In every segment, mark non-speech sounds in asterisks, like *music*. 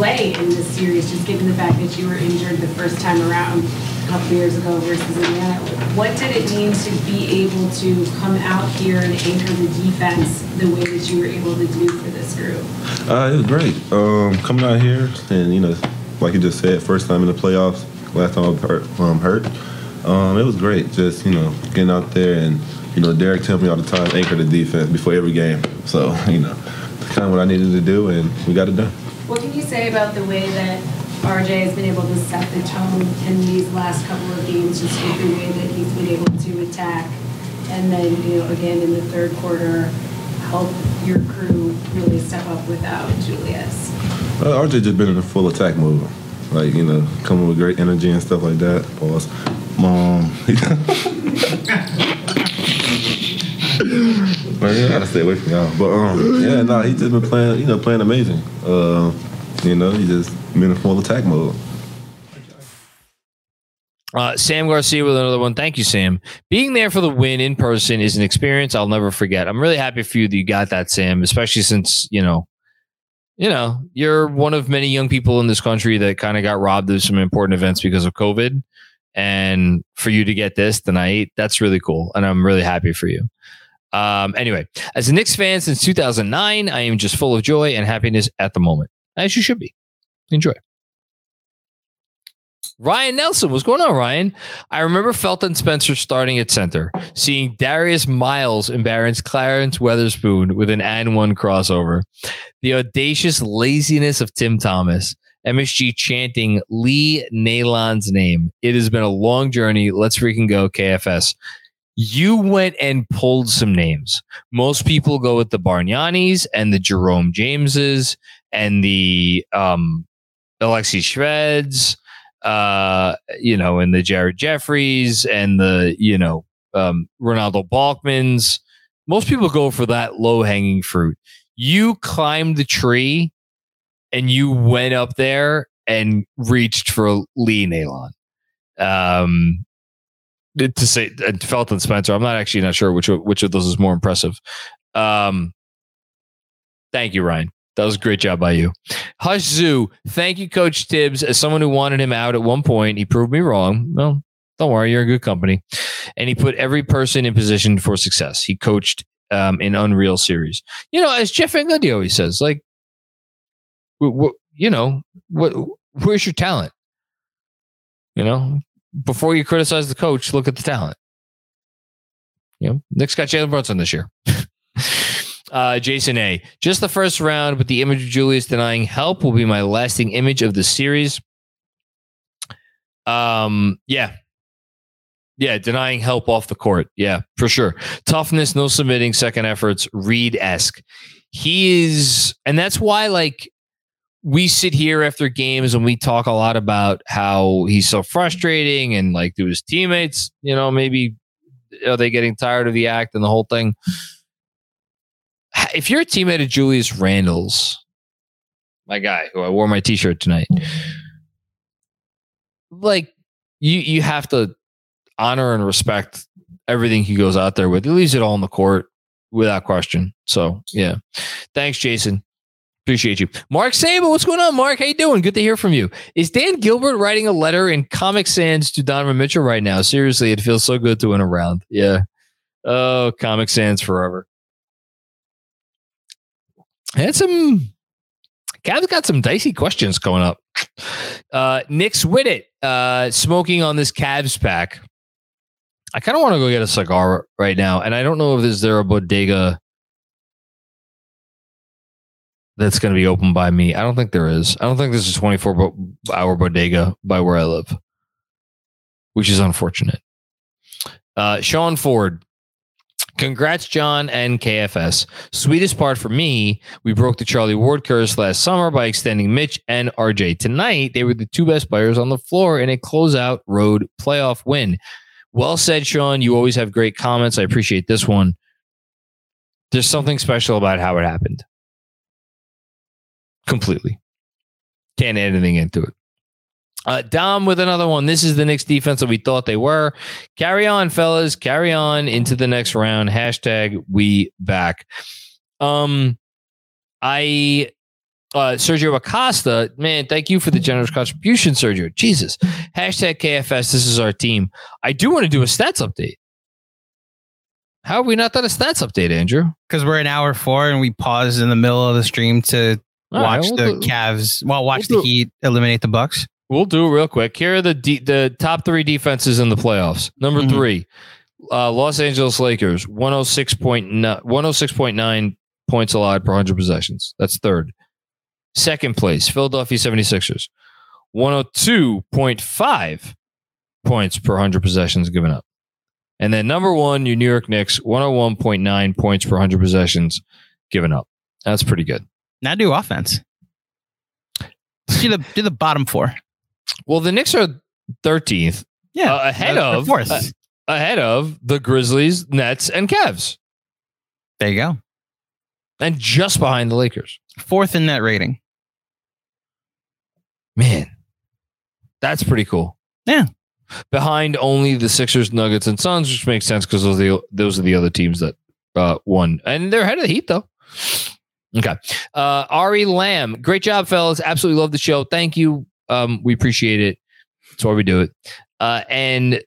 play in this series, just given the fact that you were injured the first time around a couple years ago versus Indiana. What did it mean to be able to come out here and anchor the defense the way that you were able to do for this group? Uh, it was great. Um, coming out here and, you know, like you just said, first time in the playoffs, last time I was hurt. Um, hurt. Um, it was great just, you know, getting out there and, you know, Derek tells me all the time, anchor the defense before every game. So, *laughs* you know, kind of what I needed to do, and we got it done. What can you say about the way that RJ has been able to set the tone in these last couple of games, just with the way that he's been able to attack, and then you know again in the third quarter, help your crew really step up without Julius. Uh, RJ just been in a full attack mode, like you know, coming with great energy and stuff like that. Pause. Mom. *laughs* *laughs* Man, you gotta stay away from y'all. But um, yeah, no, he just been playing, you know, playing amazing. Uh, you know, he just been in full attack mode. Uh, Sam Garcia with another one. Thank you, Sam. Being there for the win in person is an experience I'll never forget. I'm really happy for you that you got that, Sam, especially since, you know, you know, you're one of many young people in this country that kind of got robbed of some important events because of COVID. And for you to get this tonight, that's really cool. And I'm really happy for you. Um, anyway, as a Knicks fan since 2009, I am just full of joy and happiness at the moment, as you should be. Enjoy. Ryan Nelson, what's going on, Ryan? I remember Felton Spencer starting at center, seeing Darius Miles embarrass Clarence Weatherspoon with an and one crossover, the audacious laziness of Tim Thomas, MSG chanting Lee Nailon's name. It has been a long journey. Let's freaking go, KFS you went and pulled some names. Most people go with the Bargnanis and the Jerome Jameses and the um, Alexey Shveds, uh, you know, and the Jared Jeffries and the, you know, um, Renaldo Balkmans. Most people go for that low hanging fruit. You climbed the tree and you went up there and reached for Lee Nailon. Um, to say uh, Felton Spencer. I'm not actually not sure which which of those is more impressive. Um, thank you, Ryan. That was a great job by you. Hush Zoo, thank you, Coach Thibs. As someone who wanted him out at one point, he proved me wrong. Well, don't worry, you're in good company. And he put every person in position for success. He coached um, in Unreal Series. You know, as Jeff Gundy always says, like, w- w- you know, what? Where's your talent? You know, before you criticize the coach, look at the talent. You know, Knicks got Jalen Brunson this year. *laughs* uh, Jason A. Just the first round, but the image of Julius denying help will be my lasting image of the series. Um, yeah. Yeah, denying help off the court. Yeah, for sure. Toughness, no submitting, second efforts, Reed esque. He is, and that's why, like, we sit here after games and we talk a lot about how he's so frustrating and like to his teammates, you know, maybe are they getting tired of the act and the whole thing? If you're a teammate of Julius Randle's, my guy who I wore my t-shirt tonight, like you you have to honor and respect everything he goes out there with. He leaves it all on the court without question. So yeah. Thanks, Jason. Appreciate you. Mark Sable, what's going on, Mark? How you doing? Good to hear from you. Is Dan Gilbert writing a letter in Comic Sans to Donovan Mitchell right now? Seriously, it feels so good to win a round. Yeah. Oh, Comic Sans forever. Had some Cavs got some dicey questions coming up. Uh Knicks with it. Uh smoking on this Cavs pack. I kind of want to go get a cigar right now, and I don't know if is there a bodega that's going to be open by me. I don't think there is. I don't think there's a 24 bo- hour bodega by where I live, which is unfortunate. Uh, Sean Ford, congrats, John and KFS. Sweetest part for me, we broke the Charlie Ward curse last summer by extending Mitch and RJ. Tonight, they were the two best players on the floor in a closeout road playoff win. Well said, Sean. You always have great comments. I appreciate this one. There's something special about how it happened. Completely. Can't add anything into it. Uh, Dom with another one. This is the Knicks defense that we thought they were. Carry on, fellas. Carry on into the next round. Hashtag we back. Um, I uh, Sergio Acosta, man, thank you for the generous contribution, Sergio. Jesus. Hashtag KFS. This is our team. I do want to do a stats update. How have we not done a stats update, Andrew? Because we're an hour four and we paused in the middle of the stream to All right, watch we'll the do- Cavs. Well, watch we'll the do- Heat eliminate the Bucks. We'll do it real quick. Here are the de- the top three defenses in the playoffs. Number Mhm. three, uh, Los Angeles Lakers, 106.9, 106.9 points allowed per 100 possessions. That's third. Second place, Philadelphia 76ers, 102.5 points per 100 possessions given up. And then number one, your New York Knicks, 101.9 points per 100 possessions given up. That's pretty good. Now do offense. do the do the bottom four. Well, the Knicks are 13th, Yeah, Uh, ahead they're of- fourth. uh, ahead of the Grizzlies, Nets, and Cavs, there you go. and just behind the Lakers. Fourth in net rating. Man, that's pretty cool. Yeah. Behind only the Sixers, Nuggets, and Suns, which makes sense because those are the those are the other teams that uh, won, and they're ahead of the Heat though. Okay, uh, Ari Lamb, great job, fellas. Absolutely love the show. Thank you. Um, we appreciate it. That's why we do it. Uh, and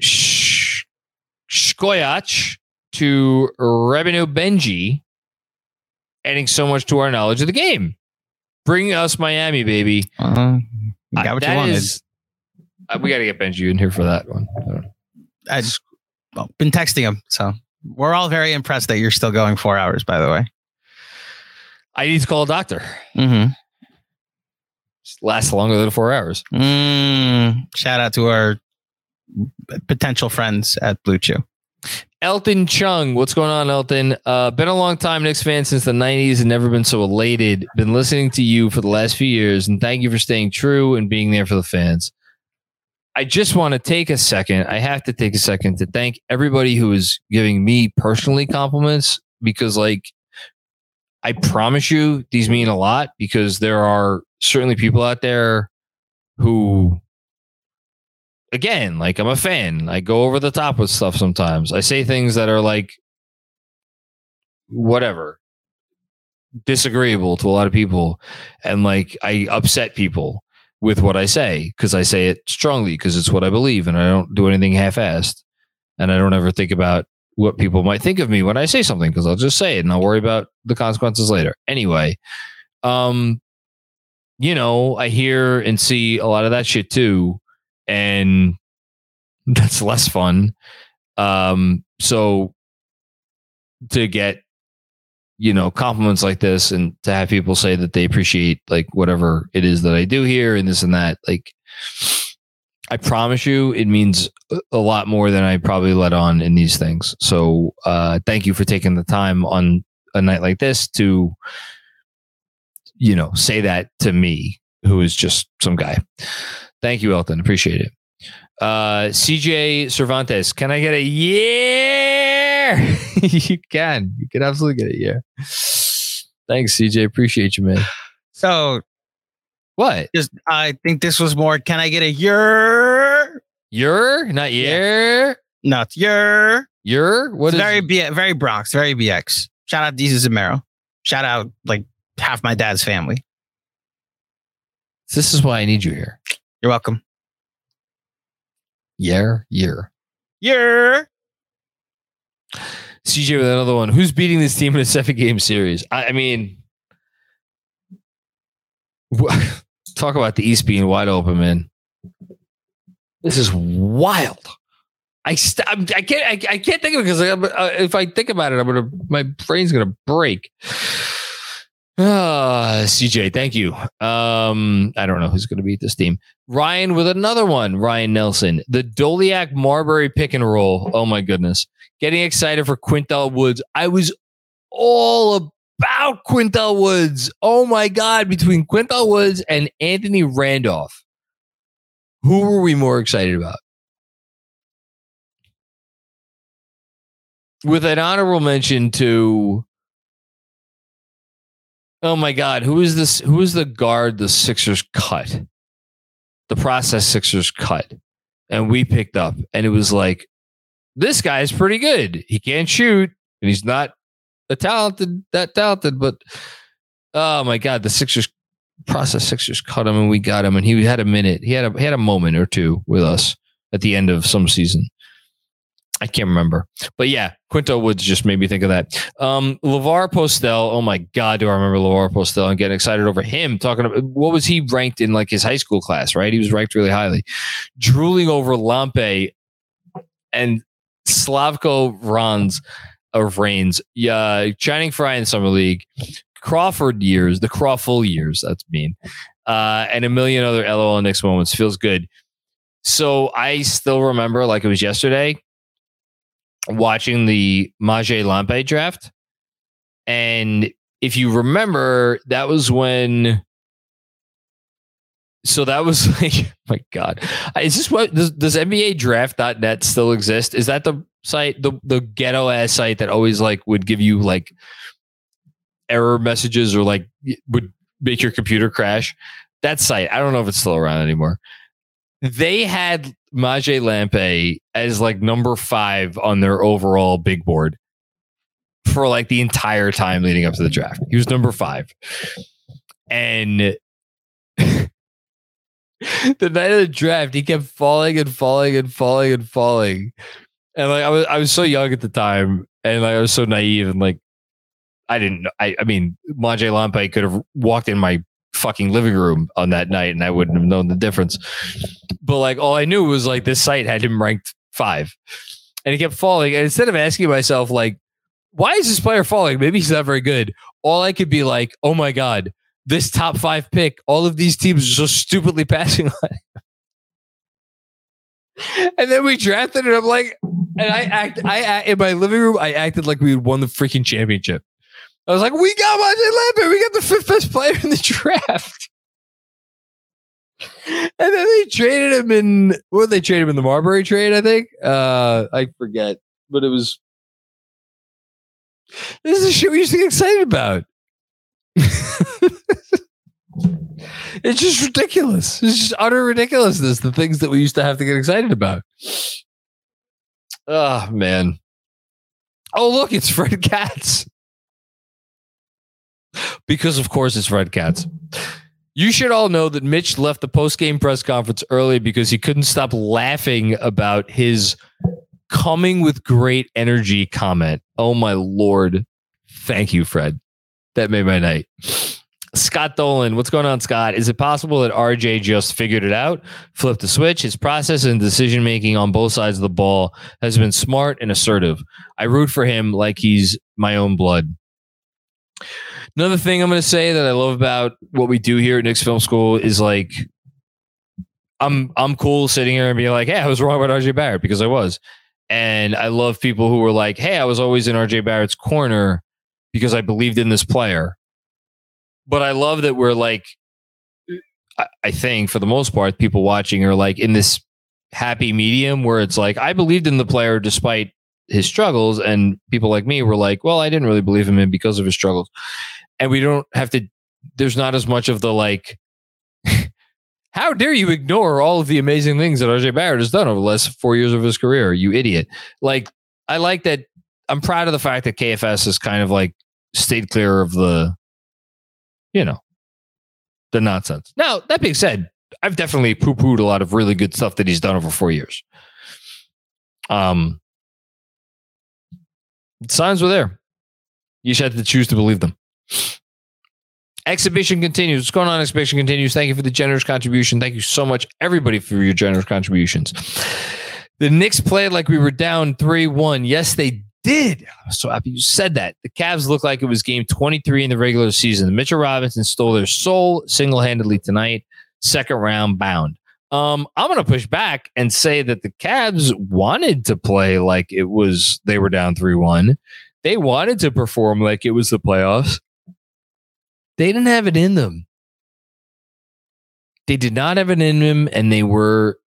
Sh- Shkoyach to Revenue Benji, adding so much to our knowledge of the game. Bring us Miami, baby. Uh, you got what Uh, you wanted. is- uh, we got to get Benji in here for that one. I just well, been texting him, so we're all very impressed that you're still going four hours. By the way. I need to call a doctor. Mm-hmm. Lasts longer than four hours. Mm, shout out to our potential friends at BlueChew. Elton Chung, what's going on, Elton? Uh, been a long time Knicks fan since the '90s, and never been so elated. Been listening to you for the last few years, and thank you for staying true and being there for the fans. I just want to take a second. I have to take a second to thank everybody who is giving me personally compliments because, like, I promise you, these mean a lot because there are certainly people out there who again, like I'm a fan. I go over the top with stuff sometimes. I say things that are like whatever disagreeable to a lot of people and like I upset people with what I say because I say it strongly because it's what I believe and I don't do anything half-assed and I don't ever think about what people might think of me when I say something because I'll just say it and I'll worry about the consequences later. Anyway, um you know, I hear and see a lot of that shit too and *laughs* that's less fun. Um, so to get you know compliments like this and to have people say that they appreciate like whatever it is that I do here and this and that, like I promise you, it means a- lot more than I probably let on in these things. So uh, thank you for taking the time on a night like this to you know say that to me, who is just some guy. Thank you, Elton. Appreciate it. Uh, CJ Cervantes, can I get a yeah? *laughs* you can. You can absolutely get a yeah. Thanks, CJ. Appreciate you, man. So What? just I think this was more. Can I get a your? You're not your. No, it's your. You're what It's is very B, very Bronx, very BX. Shout out Jesus Zamero. Shout out like half my dad's family. This is why I need you here. You're welcome. Year, year. Yeah. CJ with another one. Who's beating this team in a seven game series? I, I mean, wh- *laughs* talk about the East being wide open, man. This is wild. I st- I'm, I can't I, I can't think of it because uh, if I think about it, I'm gonna my brain's gonna break. Ah, CJ, thank you. Um, I don't know who's gonna beat this team. Ryan with another one. Ryan Nelson, the Doliak Marbury pick and roll. Oh my goodness, getting excited for Qyntel Woods. I was all about Qyntel Woods. Oh my god, between Qyntel Woods and Anthony Randolph, who were we more excited about? with an honorable mention to oh my god. Who is this who is the guard the sixers cut? The process sixers cut. And we picked up and it was like this guy is pretty good. He can't shoot and he's not a talented that talented but oh my god the sixers process sixers cut him and we got him and he had a minute he had a he had a moment or two with us at the end of some season I can't remember. But yeah, Qyntel Woods just made me think of that. Um, Lavor Postell. Oh my God, do I remember Lavor Postell and getting excited over him talking about what was he ranked in like his high school class, right? He was ranked really highly. Drooling over Lampe and Slavko Rans of Reigns. Yeah, Channing Frye in Summer League. Crawford years, the Crawful years, that's mean. Uh, and a million other LOL Knicks moments. Feels good. So I still remember like it was yesterday watching the Maciej Lampe draft. And if you remember, that was when. So that was *laughs* like, my God. Is this what does, does NBA draft.net still exist? Is that the site, the, the ghetto ass site that always like would give you like error messages or like would make your computer crash? That site, I don't know if it's still around anymore. They had Maciej Lampe as like number five on their overall big board for like the entire time leading up to the draft. He was number five. And *laughs* the night of the draft, he kept falling and falling and falling and falling. And like I was I was so young at the time and like I was so naive and like I didn't know I, I mean Maciej Lampe could have walked in my fucking living room on that night and I wouldn't have known the difference. But like all I knew was like this site had him ranked five. And he kept falling. And instead of asking myself, like, why is this player falling? Maybe he's not very good. All I could be like, oh my God, this top five pick, all of these teams are so stupidly passing on *laughs* and then we drafted it. I'm like, and I act, I act in my living room. I acted like we had won the freaking championship. I was like, we got Maciej Lampe. We got the fifth best player in the draft. and then they traded him in what did they trade him in the Marbury trade, I think. Uh I forget. But it was this is shit we used to get excited about. *laughs* it's just ridiculous. It's just utter ridiculousness, the things that we used to have to get excited about. Oh man. Oh look, it's Fred Katz because of course it's Fred Katz. You should all know that Mitch left the post-game press conference early because he couldn't stop laughing about his coming with great energy comment. Oh my lord. Thank you, Fred. That made my night. Scott Dolan, what's going on, Scott? Is it possible that RJ just figured it out, flipped the switch? His process and decision making on both sides of the ball has been smart and assertive. I root for him like he's my own blood. Another thing I'm going to say that I love about what we do here at Knicks Film School is like, I'm I'm cool sitting here and being like, hey, I was wrong about RJ Barrett because I was, and I love people who were like, hey, I was always in RJ Barrett's corner because I believed in this player. But I love that we're like, I, I think for the most part, people watching are like in this happy medium where it's like I believed in the player despite his struggles, and people like me were like, well, I didn't really believe him in because of his struggles and we don't have to there's not as much of the like *laughs* how dare you ignore all of the amazing things that RJ Barrett has done over the last four years of his career, you idiot. Like, I like that. I'm proud of the fact that KFS has kind of like stayed clear of the, you know, the nonsense. Now, that being said, I've definitely poo pooed a lot of really good stuff that he's done over four years. Um, signs were there. You just had to choose to believe them. Exhibition continues. What's going on? Exhibition continues. Thank you for the generous contribution. Thank you so much, everybody, for your generous contributions. The Knicks played like we were down 3 1. Yes, they did. So happy you said that. The Cavs looked like it was game 23 in the regular season. Mitchell Robinson stole their soul single handedly tonight, second round bound. Um, I'm going to push back and say that the Cavs wanted to play like it was they were down 3 1. They wanted to perform like it was the playoffs. They didn't have it in them. They did not have it in them, and they were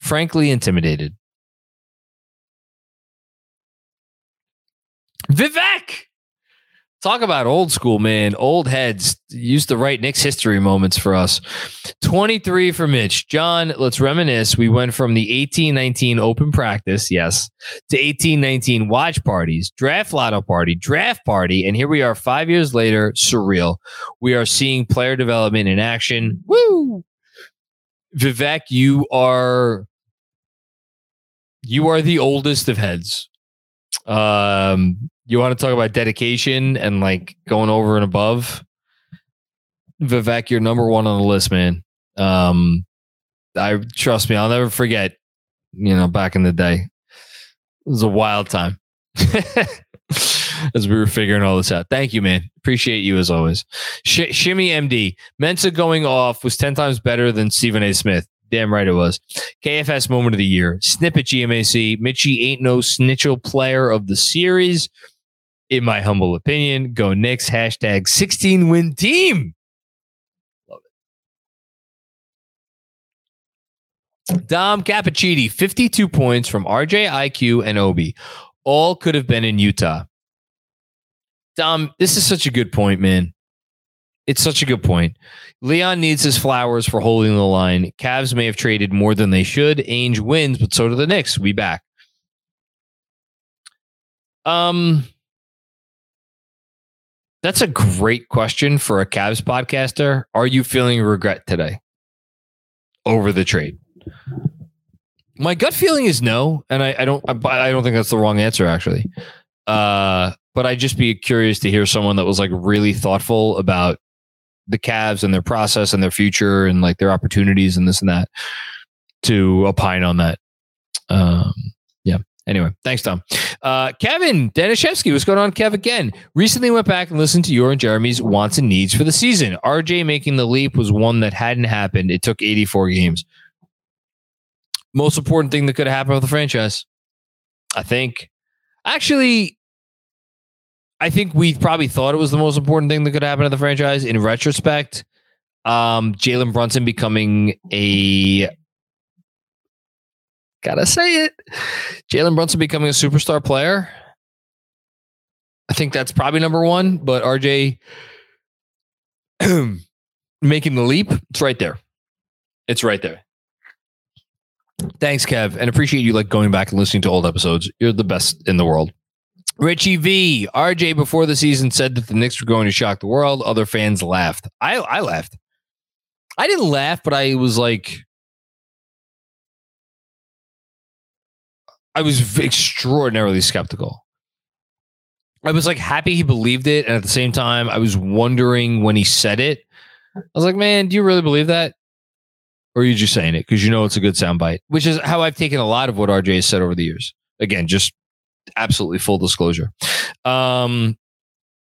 frankly intimidated. Vivek! Talk about old school, man. Old heads used to write Knicks history moments for us. 23 for Mitch. John, let's reminisce. We went from the 1819 open practice, yes, to 1819 watch parties, draft lotto party, draft party, and here we are five years later, surreal. We are seeing player development in action. Woo! Vivek, you are you are the oldest of heads. Um, you want to talk about dedication and like going over and above? Vivek, you're number one on the list, man. Um, I trust me, I'll never forget. You know, back in the day, it was a wild time *laughs* as we were figuring all this out. Thank you, man. Appreciate you as always. Sh- Shimmy MD Mensa going off was ten times better than Stephen A. Smith. Damn right it was. KFS moment of the year. Snippet GMAC. Mitchie ain't no snitchel player of the series in my humble opinion. Go Knicks. Hashtag 16 win team. Love it. Dom Cappuccini, 52 points from RJ, IQ, and Obi. All could have been in Utah. Dom, this is such a good point, man. It's such a good point. Leon needs his flowers for holding the line. Cavs may have traded more than they should. Ainge wins, but so do the Knicks. We back. Um, that's a great question for a Cavs podcaster. Are you feeling regret today over the trade? My gut feeling is no, and I, I don't. I, I, don't think that's the wrong answer, actually. Uh, but I'd just be curious to hear someone that was like really thoughtful about the Cavs and their process and their future and like their opportunities and this and that to opine on that. Um. Anyway, thanks, Tom. Uh, Kevin Danishevsky, what's going on, Kev? Again, recently went back and listened to your and Jeremy's wants and needs for the season. RJ making the leap was one that hadn't happened. It took 84 games. Most important thing that could have happened with the franchise, I think. Actually, I think we probably thought it was the most important thing that could happen to the franchise. In retrospect, um, Jalen Brunson becoming a Gotta say it. Jalen Brunson becoming a superstar player. I think that's probably number one, but RJ *clears throat* making the leap, it's right there. It's right there. Thanks, Kev, and appreciate you like going back and listening to old episodes. You're the best in the world. Richie V, RJ before the season said that the Knicks were going to shock the world. Other fans laughed. I I laughed. I didn't laugh, but I was like, I was extraordinarily skeptical. I was like happy he believed it. And at the same time, I was wondering when he said it, I was like, man, do you really believe that? Or are you just saying it because you know it's a good soundbite? Which is how I've taken a lot of what RJ has said over the years. Again, just absolutely full disclosure. Um,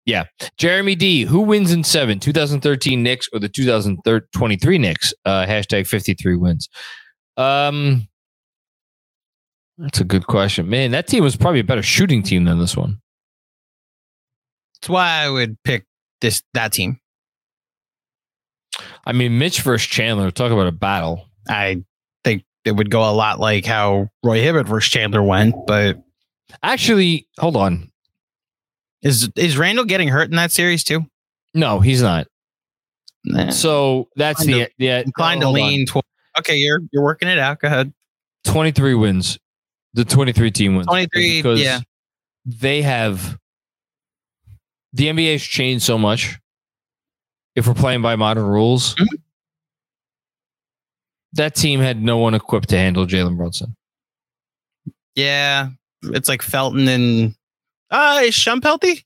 yeah. Jeremy D, who wins in seven, 2013 Knicks or the 2023 Knicks? Uh, hashtag 53 wins. Um, that's a good question. Man, that team was probably a better shooting team than this one. That's why I would pick this that team. I mean, Mitch versus Chandler, talk about a battle. I think it would go a lot like how Roy Hibbert versus Chandler went, but actually, hold on. Is is Randle getting hurt in that series too? No, he's not. Nah. So that's the to, yeah. Inclined to lean. Tw- okay, you're you're working it out. Go ahead. Twenty three wins. The 23 team wins. 23, because yeah. They have the NBA has changed so much. If we're playing by modern rules, Mhm. that team had no one equipped to handle Jalen Brunson. Yeah, it's like Felton and uh, is Shump healthy?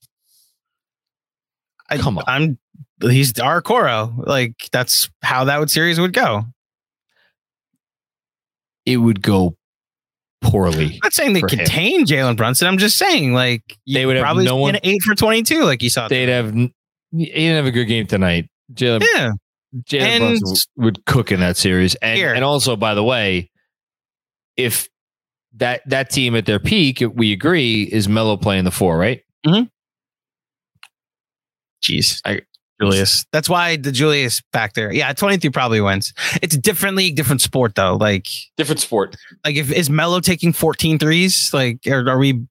I, Come on. I'm he's our Coro. Like that's how that would series would go. It would go poorly. I'm not saying they him. contain Jalen Brunson. I'm just saying like They would have probably no one- eight for twenty two, like you saw. They'd have. He didn't have a good game tonight. Jalen yeah, Jalen And- Brunson would cook in that series. And Here. and also, by the way, if that that team at their peak, we agree, is Melo playing the four, right? Mm-hmm. Jeez, I, Julius. That's why the Julius factor. Yeah, twenty three probably wins. It's a different league, different sport though. Like Different sport. like if is Melo taking 14 threes? Like are, are we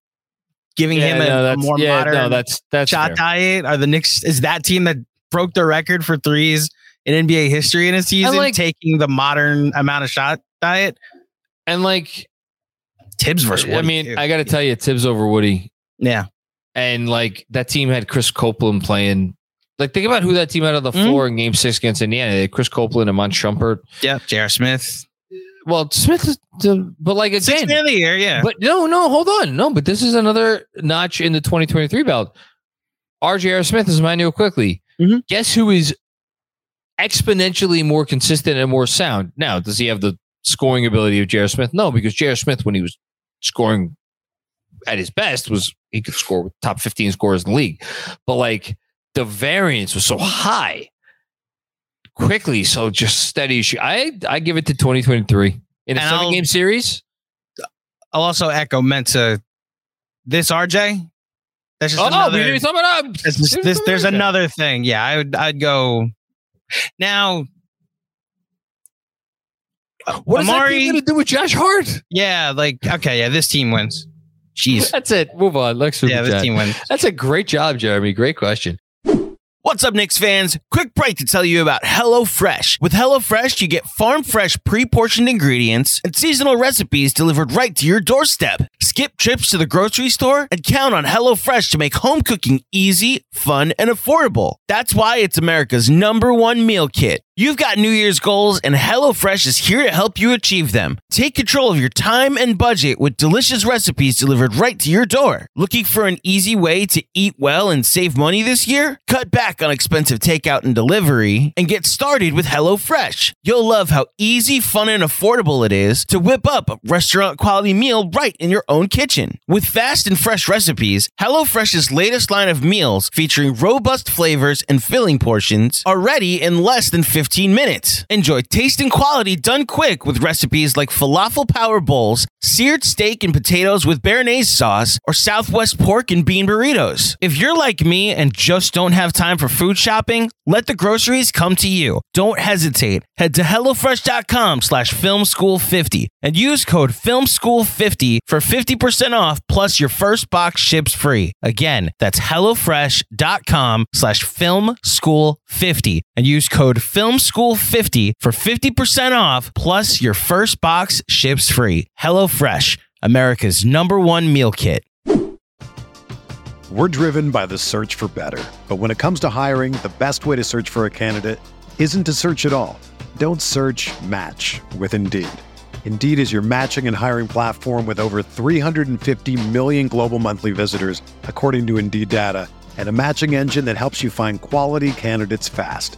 giving him a, no, a that's, more yeah, modern no, that's that's shot fair. diet? Are the Knicks is that team that broke the record for threes in NBA history in a season like- taking the modern amount of shot diet? And like, Thibs versus Woody. I mean, too. I got to tell you, Thibs over Woody, yeah, and like that team had Chris Copeland playing. Like, think about who that team had on the Mhm. floor in Game Six against Indiana. They had Chris Copeland and Mon Shumpert. yeah, J.R. Smith, Well, Smith, is but like again, man of the year, yeah. But no, no, hold on. No, but this is another notch in the 2023 belt. RJR Smith is Emmanuel quickly. Mhm. Guess who is exponentially more consistent and more sound? Now, does he have the scoring ability of J.R. Smith? No, because J.R. Smith, when he was scoring at his best, was he could score with top 15 scorers in the league. But like the variance was so high quickly, so just steady. as she- I I give it to 2023 in a And seven I'll- game series. I'll also echo Mensa. This RJ, that's just Oh, oh another. we didn't talk about that. This, this, there's another thing. Yeah, I would. I'd go. Now, What is that Amari- going to do with Josh Hart? yeah, like okay, yeah, this team wins. Jeez, That's it. Move on. Super yeah, this team wins. That's a great job, Jeremy. Great question. What's up, Knicks fans? Quick break to tell you about HelloFresh. With HelloFresh, you get farm fresh, pre portioned ingredients and seasonal recipes delivered right to your doorstep. Skip trips to the grocery store and count on HelloFresh to make home cooking easy, fun, and affordable. That's why it's America's number one meal kit. You've got New Year's goals, and HelloFresh is here to help you achieve them. Take control of your time and budget with delicious recipes delivered right to your door. Looking for an easy way to eat well and save money this year? Cut back on expensive takeout and delivery and get started with HelloFresh. You'll love how easy, fun, and affordable it is to whip up a restaurant quality meal right in your own kitchen. With fast and fresh recipes, HelloFresh's latest line of meals featuring robust flavors and filling portions are ready in less than 15 minutes. Enjoy taste and quality done quick with recipes like falafel power bowls, seared steak and potatoes with béarnaise sauce, or Southwest pork and bean burritos. If you're like me and just don't have time for food shopping, let the groceries come to you. Don't hesitate. Head to HelloFresh.com slash FilmSchool50 and use code FilmSchool50 for 50% off plus your first box ships free. Again, that's HelloFresh.com slash FilmSchool50 and use code FilmSchool50 for 50% off plus your first box ships free. HelloFresh, America's number one meal kit. We're driven by the search for better. But when it comes to hiring, the best way to search for a candidate isn't to search at all. Don't search match with Indeed. Indeed is your matching and hiring platform with over 350 million global monthly visitors, according to Indeed data, and a matching engine that helps you find quality candidates fast.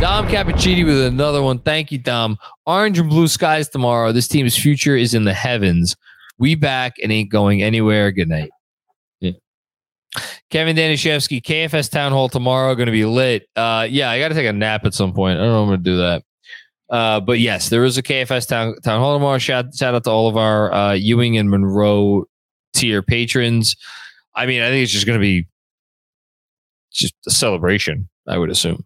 Dom Cappuccini with another one. Thank you, Dom. Orange and blue skies tomorrow. This team's future is in the heavens. We back and ain't going anywhere. Good night. Yeah. Kevin Danishevsky, KFS Town Hall tomorrow, going to be lit. Uh, yeah, I got to take a nap at some point. I don't know if I'm going to do that. Uh, but yes, there is a KFS Town, town Hall tomorrow. Shout, shout out to all of our uh, Ewing and Monroe tier patrons. I mean, I think it's just going to be just a celebration, I would assume.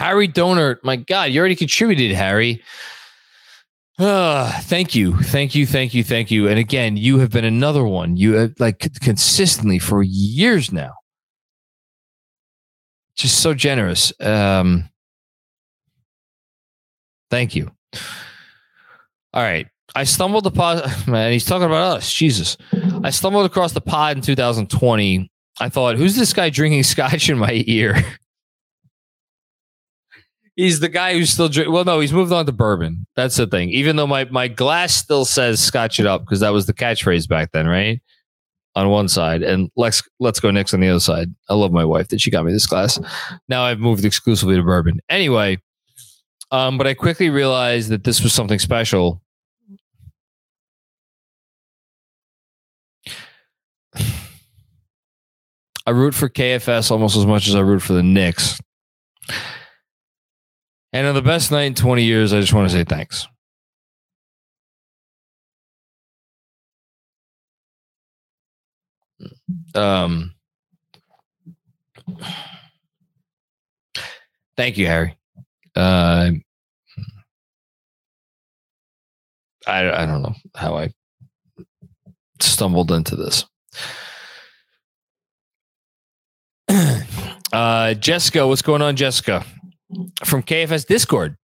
Harry Donert, my God, you already contributed, Harry. Uh, thank you, thank you, thank you, thank you. And again, you have been another one. You have like consistently for years now. Just so generous. Um, thank you. All right. I stumbled upon *laughs* man, he's talking about us. Jesus. I stumbled across the pod in 2020. I thought, who's this guy drinking *laughs* scotch in my ear? He's the guy who's still drink. Well, no, he's moved on to bourbon. That's the thing. Even though my my glass still says "scotch it up" because that was the catchphrase back then, right? On one side, and let's let's go next on the other side. I love my wife that she got me this glass. Now I've moved exclusively to bourbon. Anyway, um, but I quickly realized that this was something special. *sighs* I root for KFS almost as much as I root for the Knicks. And on the best night in 20 years, I just want to say thanks. Um, thank you, Harry. Uh, I, I don't know how I stumbled into this. *clears throat* uh, Jessica, what's going on, Jessica? From KFS Discord.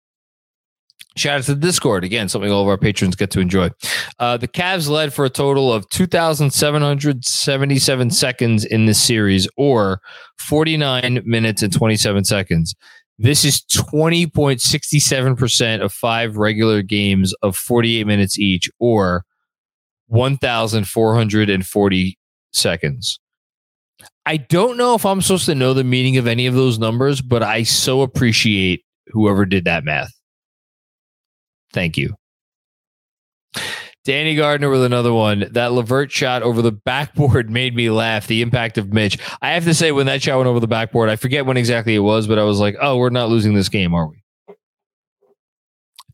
Shout out to the Discord again, something all of our patrons get to enjoy. Uh, the Cavs led for a total of 2,777 seconds in this series, or 49 minutes and 27 seconds. This is 20.67% of five regular games of 48 minutes each, or 1,440 seconds. I don't know if I'm supposed to know the meaning of any of those numbers, but I so appreciate whoever did that math. Thank you. Danny Gardner with another one. That Levert shot over the backboard *laughs* made me laugh. The impact of Mitch. I have to say, when that shot went over the backboard, I forget when exactly it was, but I was like, oh, we're not losing this game, are we?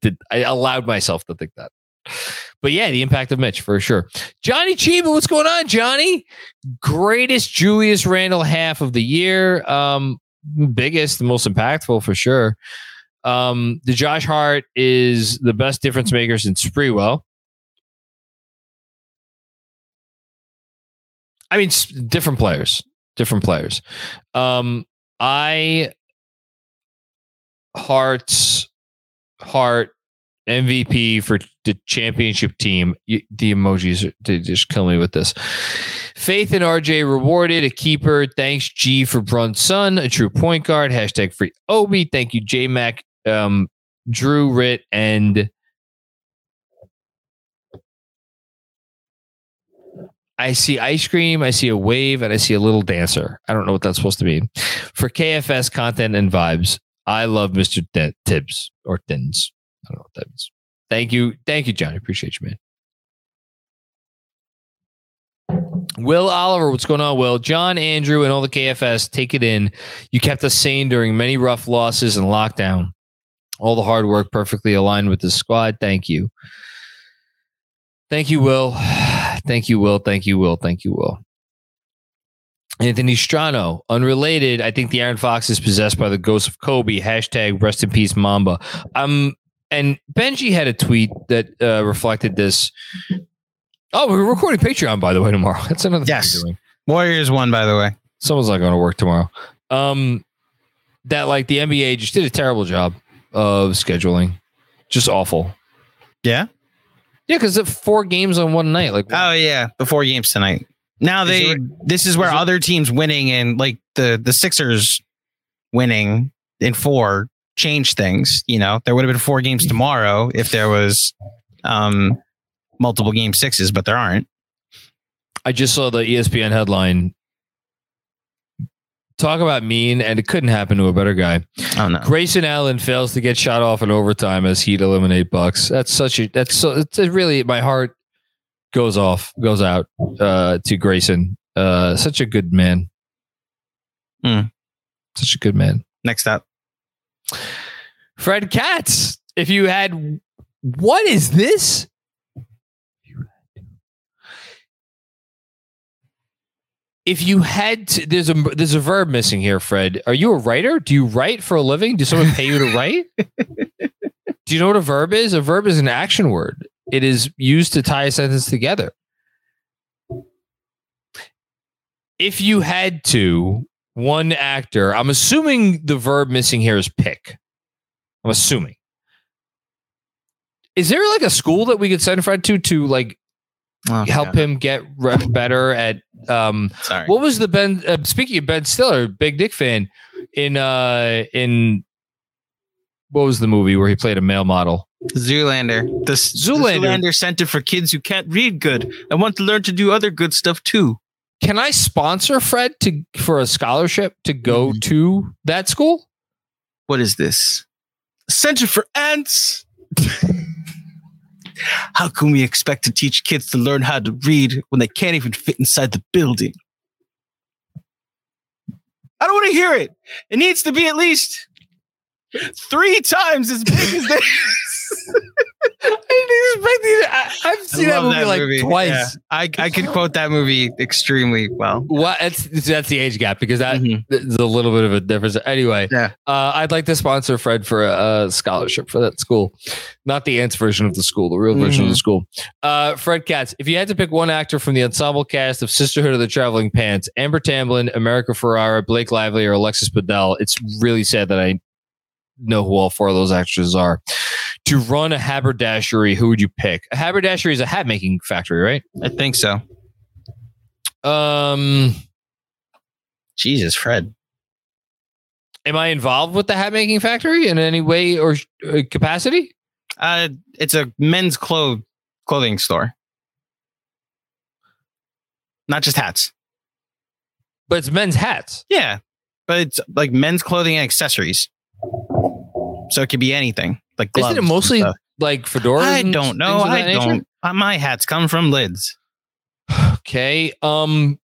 Did I allowed myself to think that. But yeah, the impact of Mitch for sure. Johnny Chiba, what's going on, Johnny? Greatest Julius Randle half of the year. Um, biggest, the most impactful for sure. Um, the Josh Hart is the best difference maker since Sprewell. I mean, different players, different players. Um, I Hart's Hart MVP for the championship team. The emojis are, just kill me with this. Faith in RJ rewarded a keeper. Thanks G for Brunson, a true point guard. Hashtag free Obi. Thank you GMAC, um, Drew Ritt, and I see ice cream, I see a wave, and I see a little dancer. I don't know what that's supposed to mean. For KFS content and vibes, I love Mr. D- Tibbs or Tins. I don't know what that means. Thank you. Thank you, Johnny. Appreciate you, man. Will Oliver, what's going on, Will? John, Andrew, and all the KFS, take it in. You kept us sane during many rough losses and lockdown. All the hard work perfectly aligned with the squad. Thank you. Thank you, Will. *sighs* Thank you, Will. Thank you, Will. Thank you, Will. Anthony Strano, unrelated. I think De'Aaron Fox is possessed by the ghost of Kobe. Hashtag rest in peace, Mamba. I'm and Benji had a tweet that uh, reflected this. Oh, we're recording Patreon, by the way, tomorrow. *laughs* That's another yes. thing Warriors won, by the way. Someone's not going to work tomorrow. Um, that like the NBA just did a terrible job of scheduling, just awful. Yeah, yeah, because four games on one night. Like, oh yeah, the four games tonight. Now they, is this is where is other teams winning and like the the Sixers winning in four change things. You know, there would have been four games tomorrow if there was um, multiple game sixes, but there aren't. I just saw the ESPN headline. Talk about mean, and it couldn't happen to a better guy. Oh no. Grayson Allen fails to get shot off in overtime as Heat eliminate Bucks. That's such a that's so it's really my heart goes off goes out uh, to Grayson. Uh, such a good man. Hmm. Such a good man. Next up. Fred Katz. If you had what is this? If you had to, there's a there's a verb missing here, Fred. Are you a writer? Do you write for a living? Do someone pay you to write? *laughs* Do you know what a verb is? A verb is an action word. It is used to tie a sentence together. If you had to, one actor, I'm assuming the verb missing here is pick. I'm assuming. Is there like a school that we could send Fred to to like Oh, help God. him get re- better at um Sorry. what was the Ben uh, speaking of Ben Stiller, big Knick fan in uh in what was the movie where he played a male model? Zoolander. The s- the Zoolander. Zoolander Center for kids who can't read good and want to learn to do other good stuff too. Can I sponsor Fred to for a scholarship to go Mhm. to that school? What is this? Center for Ants. *laughs* how can we expect to teach kids to learn how to read when they can't even fit inside the building? I don't want to hear it. It needs to be at least three times as big as this. *laughs* I didn't expect you to- I, have seen that love movie like twice. Yeah. I, I can quote that movie extremely well. What that's that's the age gap because that Mhm. there's a little bit of a difference. Anyway, Yeah. uh, I'd like to sponsor Fred for a, a scholarship for that school, not the ants version of the school, the real version of the school. Uh, Fred Katz, if you had to pick one actor from the ensemble cast of Sisterhood of the Traveling Pants, Amber Tamblyn, America Ferrera, Blake Lively, or Alexis Bledel, it's really sad that I know who all four of those actors are. To run a haberdashery, who would you pick? A haberdashery is a hat making factory, right? I think so. Um. Jesus, Fred. Am I involved with the hat making factory in any way or uh, capacity? Uh, it's a men's clothes clothing store. Not just hats. But it's men's hats. Yeah, but it's like men's clothing and accessories. So it could be anything, like gloves. Isn't it mostly like fedoras? I don't know. I don't. Uh, my hats come from lids. Okay. Um.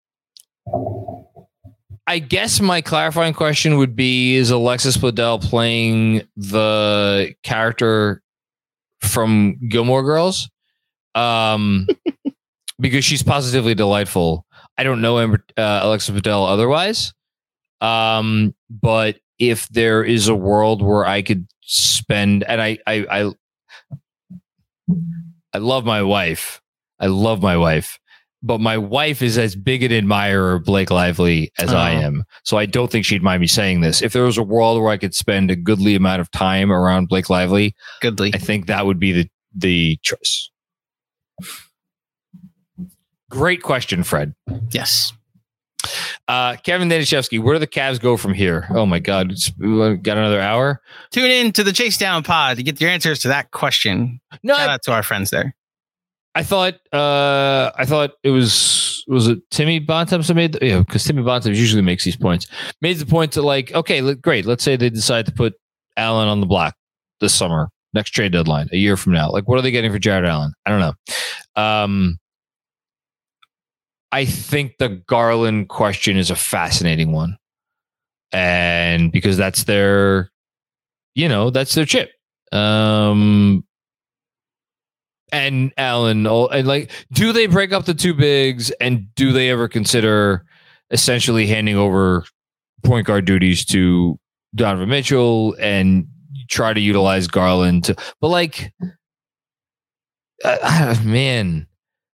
I guess my clarifying question would be: Is Alexis Bledel playing the character from Gilmore Girls? Um, *laughs* because she's positively delightful. I don't know uh, Alexis Bledel otherwise. Um, but if there is a world where I could spend, and I, I, I, I love my wife. I love my wife but my wife is as big an admirer of Blake Lively as I Oh. am. So I don't think she'd mind me saying this. If there was a world where I could spend a goodly amount of time around Blake Lively, Goodly. I think that would be the the choice. Great question, Fred. Yes. Uh, Kevin Danishevsky, where do the Cavs go from here? Oh my God, we got another hour. Tune in to the Chase Down Pod to get your answers to that question. No, Shout I, out to our friends there. I thought uh, I thought it was was it Timmy Bontemps that made the, yeah because Timmy Bontemps usually makes these points. Made the point to like okay, great. Let's say they decide to put Allen on the block this summer, next trade deadline, a year from now. Like, what are they getting for Jarrett Allen? I don't know. Um, I think the Garland question is a fascinating one, and because that's their, you know, that's their chip. Um, and Allen, oh, and like, do they break up the two bigs, and do they ever consider essentially handing over point guard duties to Donovan Mitchell and try to utilize Garland to, but like, uh, *sighs* man.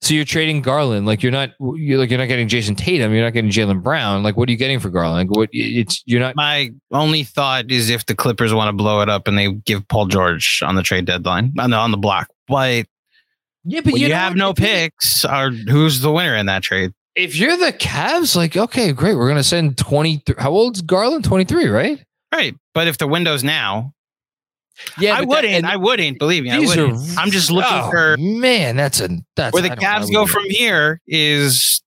So you're trading Garland, like you're not, you're like you're not getting Jayson Tatum, you're not getting Jaylen Brown. Like, what are you getting for Garland? Like, what it's you're not. My only thought is if the Clippers want to blow it up and they give Paul George on the trade deadline uh, on the on the block. But Yeah, but you, have no picks, or who's the winner in that trade? If you're the Cavs, like, okay, great, we're gonna send twenty. How old's Garland? Twenty three, right? Right. But if the window's now, Yeah, I wouldn't. I wouldn't believe me. I wouldn't. Are, I'm just looking oh, for man. That's a that's where the Cavs go from here is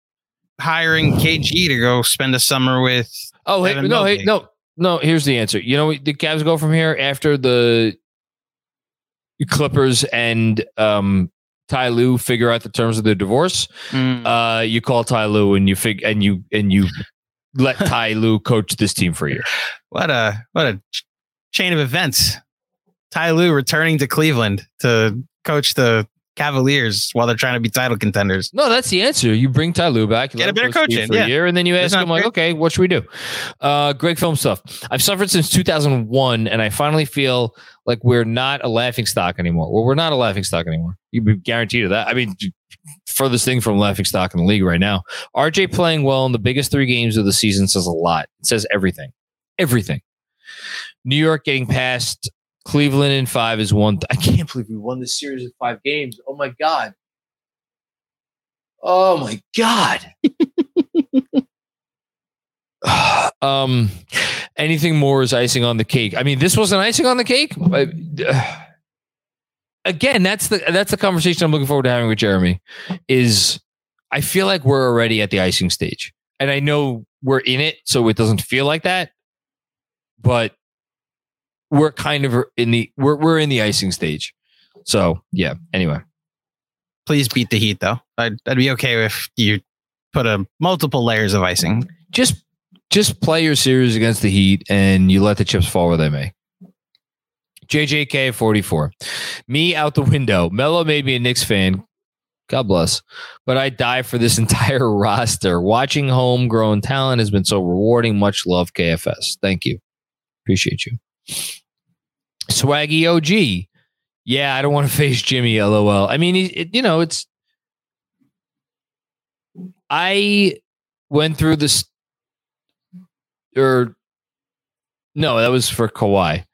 hiring KG to go spend a summer with Oh, hey, no, hey, no, no. Here's the answer. You know, the Cavs go from here after the Clippers and um, Ty Lue figure out the terms of the divorce. Mm. Uh, you call Ty Lue and you fig and you and you let *laughs* Ty Lue coach this team for a year. What a what a ch- chain of events. Ty Lue returning to Cleveland to coach the Cavaliers while they're trying to be title contenders. No, that's the answer. You bring Ty Lue back, Get a better coach the coach team in, for yeah. a year, and then you ask him like, okay, what should we do? Uh, great film stuff. I've suffered since 2001, and I finally feel like we're not a laughing stock anymore. Well, we're not a laughing stock anymore. You'd be guaranteed of that. I mean, furthest thing from laughing stock in the league right now. RJ playing well in the biggest three games of the season says a lot. It says everything, everything. New York getting past Cleveland in five is one. *laughs* I can't believe we won this series in five games. Oh my god. Oh my god. *sighs* um, anything more is icing on the cake. I mean, this wasn't icing on the cake. but, uh, again, that's the that's the conversation I'm looking forward to having with Jeremy. Is I feel like we're already at the icing stage, and I know we're in it, so it doesn't feel like that. But we're kind of in the we're we're in the icing stage. So yeah. Anyway, Please beat the Heat though. I'd, I'd be okay if you put a multiple layers of icing. just just play your series against the Heat and you let the chips fall where they may. JJK 44. Me out the window. Melo made me a Knicks fan. God bless. But I die for this *laughs* entire roster. Watching homegrown talent has been so rewarding. Much love, KFS. Thank you. Appreciate you. Swaggy OG. Yeah, I don't want to face Jimmy. LOL. I mean, it, you know, it's. I went through this or no, that was for Kawhi.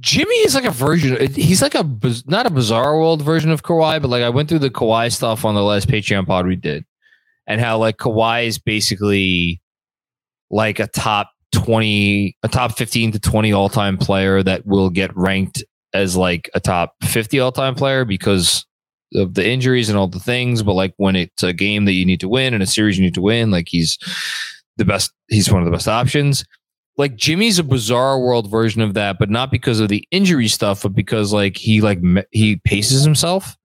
Jimmy is like a version. He's like a not a bizarre world version of Kawhi, but like I went through the Kawhi stuff on the last Patreon pod we did, and how like Kawhi is basically like a top twenty, a top fifteen to twenty all time player that will get ranked as like a top fifty all time player because of the injuries and all the things. But like when it's a game that you need to win and a series you need to win, like he's the best. He's one of the best options. Like Jimmy's a bizarre world version of that, but not because of the injury stuff, but because like he like he paces himself.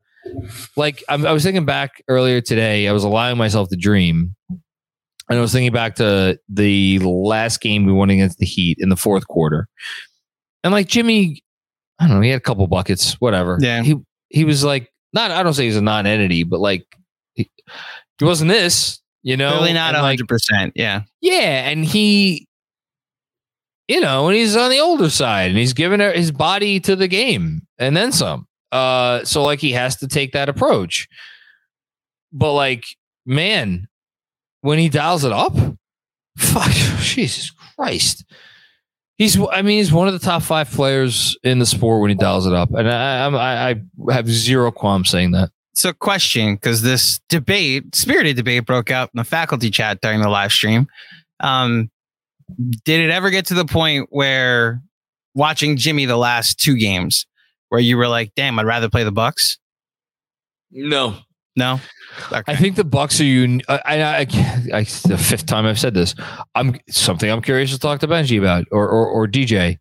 Like I'm, I was thinking back earlier today, I was allowing myself to dream, and I was thinking back to the last game we won against the Heat in the fourth quarter, and like Jimmy, I don't know, he had a couple buckets, whatever. Yeah. he he was like not. I don't say he's a non-entity, but like he, he wasn't this, you know, Clearly not And, like, hundred percent. Yeah. yeah, and he, you know, and he's on the older side, and he's giving his body to the game, and then some. Uh, so like he has to take that approach. But like, man, when he dials it up, fuck, *laughs* Jesus Christ, he's. I mean, he's one of the top five players in the sport when he dials it up, and I, I'm- I, I have zero qualms saying that. So, question because this debate, spirited debate, broke out in the faculty chat during the live stream. Um, did it ever get to the point where watching Jimmy the last two games, where you were like, "Damn, I'd rather play the Bucks"? No, No. I think the Bucks are you. I, I, I, the fifth time I've said this. I'm something I'm curious to talk to Benji about or or, or DJ.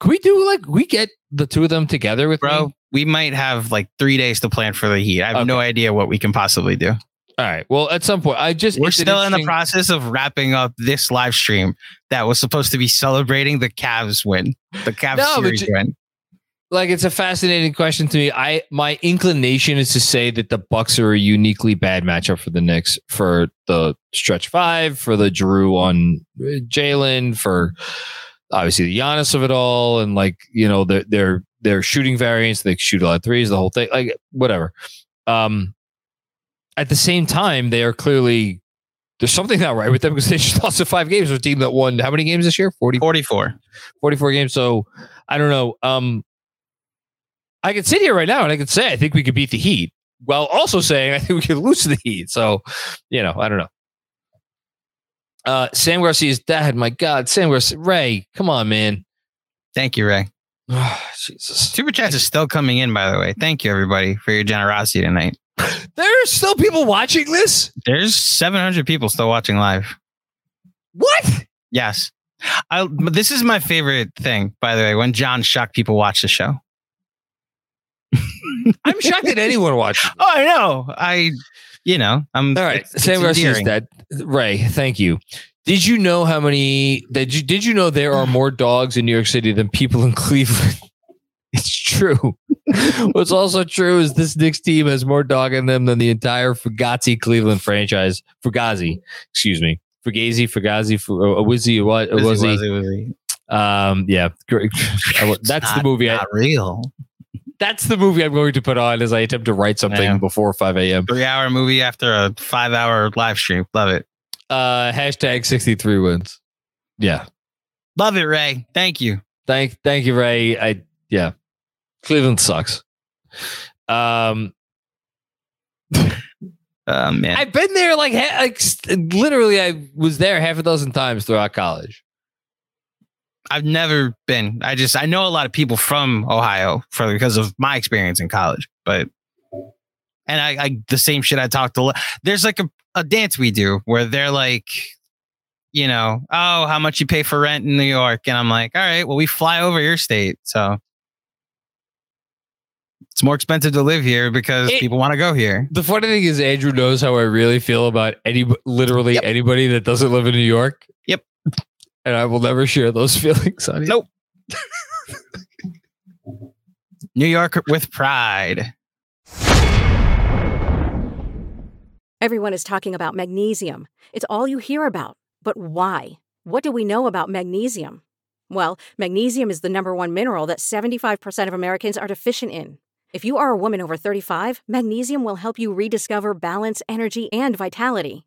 Can we do like we get the two of them together with bro. me? We might have like three days to plan for the Heat. I have no idea what we can possibly do. All right. Well, at some point, I just We're still in the process of wrapping up this live stream that was supposed to be celebrating the Cavs win, the Cavs No, series ju- win. Like it's a fascinating question to me. I my inclination is to say that the Bucks are a uniquely bad matchup for the Knicks for the stretch five, for the Jrue on uh, Jalen, for obviously the Giannis of it all, and like you know their their their shooting variants. They shoot a lot of threes, the whole thing, like whatever. Um, at the same time, they are clearly there's something not right with them because they just *laughs* lost to five games. A team that won how many games this year? 40, 44. 44 games. So I don't know. Um, I could sit here right now and I could say I think we could beat the Heat, while also saying I think we could lose to the Heat. So, you know, I don't know. Uh, Sam Garcia's dad. My God, Sam Garcia, Ray, come on, man. Thank you, Ray. *sighs* Jesus, Super chats is still coming in, by the way. Thank you, everybody, for your generosity tonight. *laughs* there are still people watching this. There's 700 people still watching live. What? Yes. I, but this is my favorite thing, by the way, when Jon shocked people watch the show. *laughs* I'm shocked that anyone watches. Oh, I know. I, you know, I'm All right, it's- Sam Garcia's dad. Ray, thank you. Did you know how many? Did you did you know there are *sighs* more dogs in New York City than people in *laughs* Cleveland? It's true. *laughs* What's also true is this Knicks team has more dog in them than the entire Fugazi Cleveland franchise. Fugazi, excuse me, Fugazi, Fugazi, Fu- uh, Wizzy, what Wizzy, he? wizzy, wizzy. Um, yeah. I that's the Not- movie. I, Not real. That's the movie I'm going to put on as I attempt to write something Yeah. before 5 a.m. Three hour movie after a five hour live stream. Love it. Uh, hashtag 63 wins. Yeah. Love it, Ray. Thank you. Thank, thank you, Ray. I, yeah, Cleveland sucks. Um, *laughs* Oh, man. I've been there like, like literally, I was there half a dozen times throughout college. I've never been. I just I know a lot of people from Ohio for because of my experience in college. But and I, I the same shit I talked to. There's like a, a dance we do where they're like, you know, oh, how much you pay for rent in New York, and I'm like, all right, well, we fly over your state, so it's more expensive to live here because It- people want to go here. The funny thing is, Andrew knows how I really feel about any, literally Yep. anybody that doesn't live in New York. Yep. And I will never share those *laughs* feelings on you. Nope. New York with pride. Everyone is talking about magnesium. It's all you hear about. But why? What do we know about magnesium? Well, magnesium is the number one mineral that 75% of Americans are deficient in. If you are a woman over 35, magnesium will help you rediscover balance, energy, and vitality.